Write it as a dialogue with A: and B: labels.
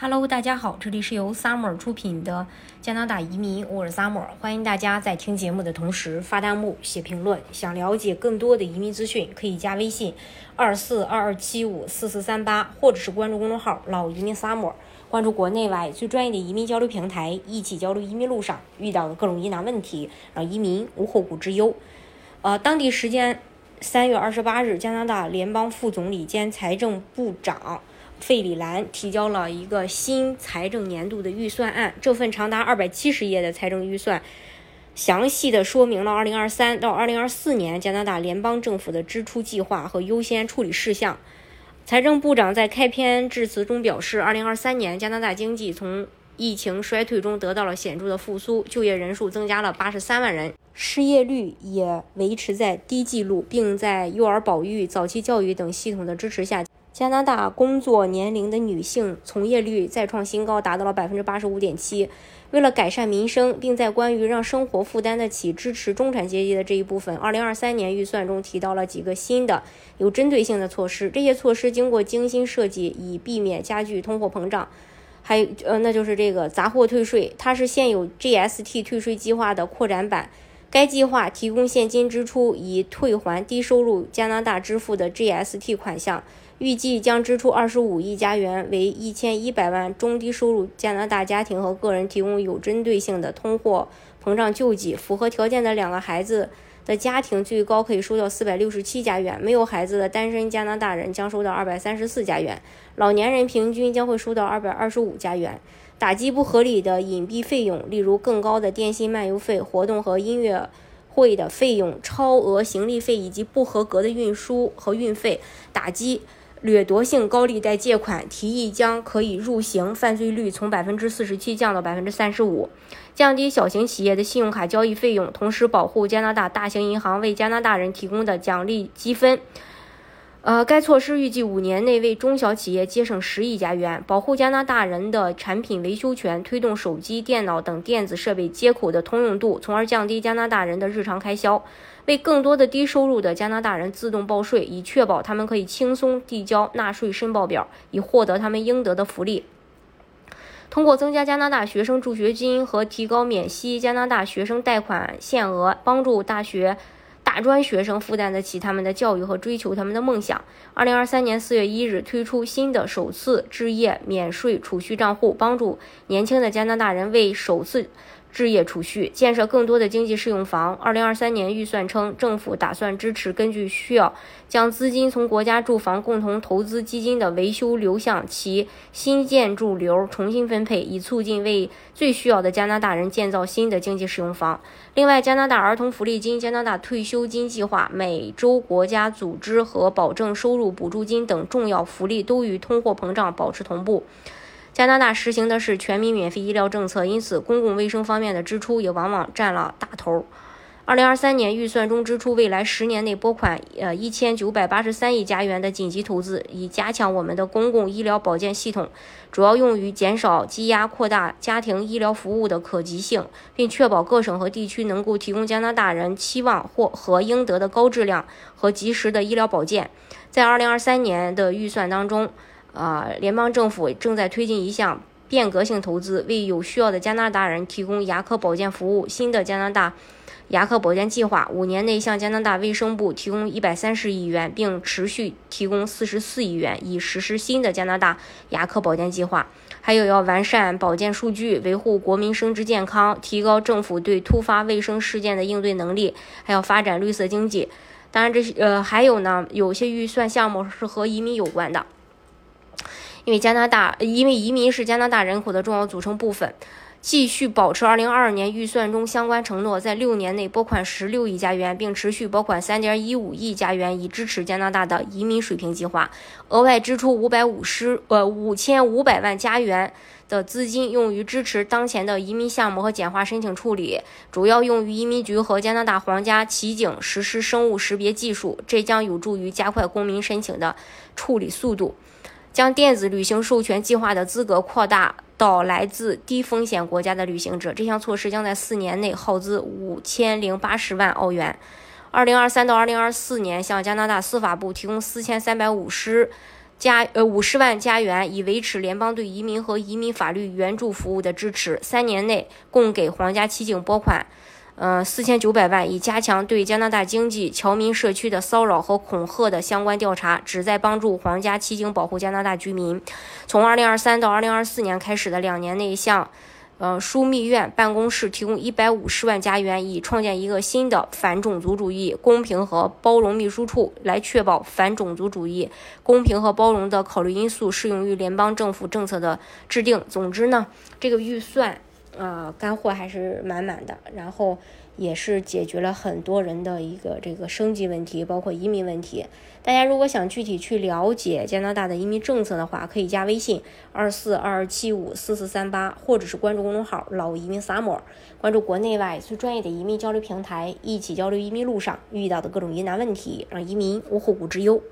A: Hello，大家好，这里是由 Summer 出品的加拿大移民，我是 Summer，欢迎大家在听节目的同时发弹幕、写评论。想了解更多的移民资讯，可以加微信二四二二七五四四三八，或者是关注公众号“老移民 Summer”，关注国内外最专业的移民交流平台，一起交流移民路上遇到的各种疑难问题，让移民无后顾之忧。呃，当地时间三月二十八日，加拿大联邦副总理兼财政部长。费里兰提交了一个新财政年度的预算案，这份长达二百七十页的财政预算，详细的说明了二零二三到二零二四年加拿大联邦政府的支出计划和优先处理事项。财政部长在开篇致辞中表示，二零二三年加拿大经济从疫情衰退中得到了显著的复苏，就业人数增加了八十三万人，失业率也维持在低纪录，并在幼儿保育、早期教育等系统的支持下。加拿大工作年龄的女性从业率再创新高，达到了百分之八十五点七。为了改善民生，并在关于让生活负担得起、支持中产阶级的这一部分，二零二三年预算中提到了几个新的有针对性的措施。这些措施经过精心设计，以避免加剧通货膨胀。还有，呃，那就是这个杂货退税，它是现有 GST 退税计划的扩展版。该计划提供现金支出，以退还低收入加拿大支付的 GST 款项。预计将支出二十五亿加元，为一千一百万中低收入加拿大家庭和个人提供有针对性的通货膨胀救济。符合条件的两个孩子的家庭最高可以收到四百六十七加元，没有孩子的单身加拿大人将收到二百三十四加元，老年人平均将会收到二百二十五加元。打击不合理的隐蔽费用，例如更高的电信漫游费、活动和音乐会的费用、超额行李费以及不合格的运输和运费。打击。掠夺性高利贷借款提议将可以入刑，犯罪率从百分之四十七降到百分之三十五，降低小型企业的信用卡交易费用，同时保护加拿大大型银行为加拿大人提供的奖励积分。呃，该措施预计五年内为中小企业节省十亿加元，保护加拿大人的产品维修权，推动手机、电脑等电子设备接口的通用度，从而降低加拿大人的日常开销。为更多的低收入的加拿大人自动报税，以确保他们可以轻松递交纳税申报表，以获得他们应得的福利。通过增加加拿大学生助学金和提高免息加拿大学生贷款限额，帮助大学、专学生负担得起他们的教育和追求他们的梦想。二零二三年四月一日推出新的首次置业免税储蓄账户，帮助年轻的加拿大人为首次。置业储蓄，建设更多的经济适用房。二零二三年预算称，政府打算支持根据需要，将资金从国家住房共同投资基金的维修流向其新建筑流重新分配，以促进为最需要的加拿大人建造新的经济适用房。另外，加拿大儿童福利金、加拿大退休金计划、美洲国家组织和保证收入补助金等重要福利都与通货膨胀保持同步。加拿大实行的是全民免费医疗政策，因此公共卫生方面的支出也往往占了大头。二零二三年预算中支出未来十年内拨款呃一千九百八十三亿加元的紧急投资，以加强我们的公共医疗保健系统，主要用于减少积压、扩大家庭医疗服务的可及性，并确保各省和地区能够提供加拿大人期望或和应得的高质量和及时的医疗保健。在二零二三年的预算当中。啊，联邦政府正在推进一项变革性投资，为有需要的加拿大人提供牙科保健服务。新的加拿大牙科保健计划五年内向加拿大卫生部提供一百三十亿元，并持续提供四十四亿元，以实施新的加拿大牙科保健计划。还有要完善保健数据，维护国民生殖健康，提高政府对突发卫生事件的应对能力，还要发展绿色经济。当然，这些呃还有呢，有些预算项目是和移民有关的。因为加拿大，因为移民是加拿大人口的重要组成部分，继续保持2022年预算中相关承诺，在六年内拨款16亿加元，并持续拨款3.15亿加元，以支持加拿大的移民水平计划。额外支出550呃5500万加元的资金用于支持当前的移民项目和简化申请处理，主要用于移民局和加拿大皇家骑警实施生物识别技术，这将有助于加快公民申请的处理速度。将电子旅行授权计划的资格扩大到来自低风险国家的旅行者。这项措施将在四年内耗资五千零八十万澳元。二零二三到二零二四年，向加拿大司法部提供四千三百五十加呃五十万加元，以维持联邦对移民和移民法律援助服务的支持。三年内共给皇家骑警拨款。呃，四千九百万，以加强对加拿大经济、侨民社区的骚扰和恐吓的相关调查，旨在帮助皇家骑警保护加拿大居民。从二零二三到二零二四年开始的两年内，向呃枢密院办公室提供一百五十万加元，以创建一个新的反种族主义、公平和包容秘书处，来确保反种族主义、公平和包容的考虑因素适用于联邦政府政策的制定。总之呢，这个预算。啊，干货还是满满的，然后也是解决了很多人的一个这个生计问题，包括移民问题。大家如果想具体去了解加拿大的移民政策的话，可以加微信二四二二七五四四三八，或者是关注公众号“老移民 summer”，关注国内外最专业的移民交流平台，一起交流移民路上遇到的各种疑难问题，让移民无后顾之忧。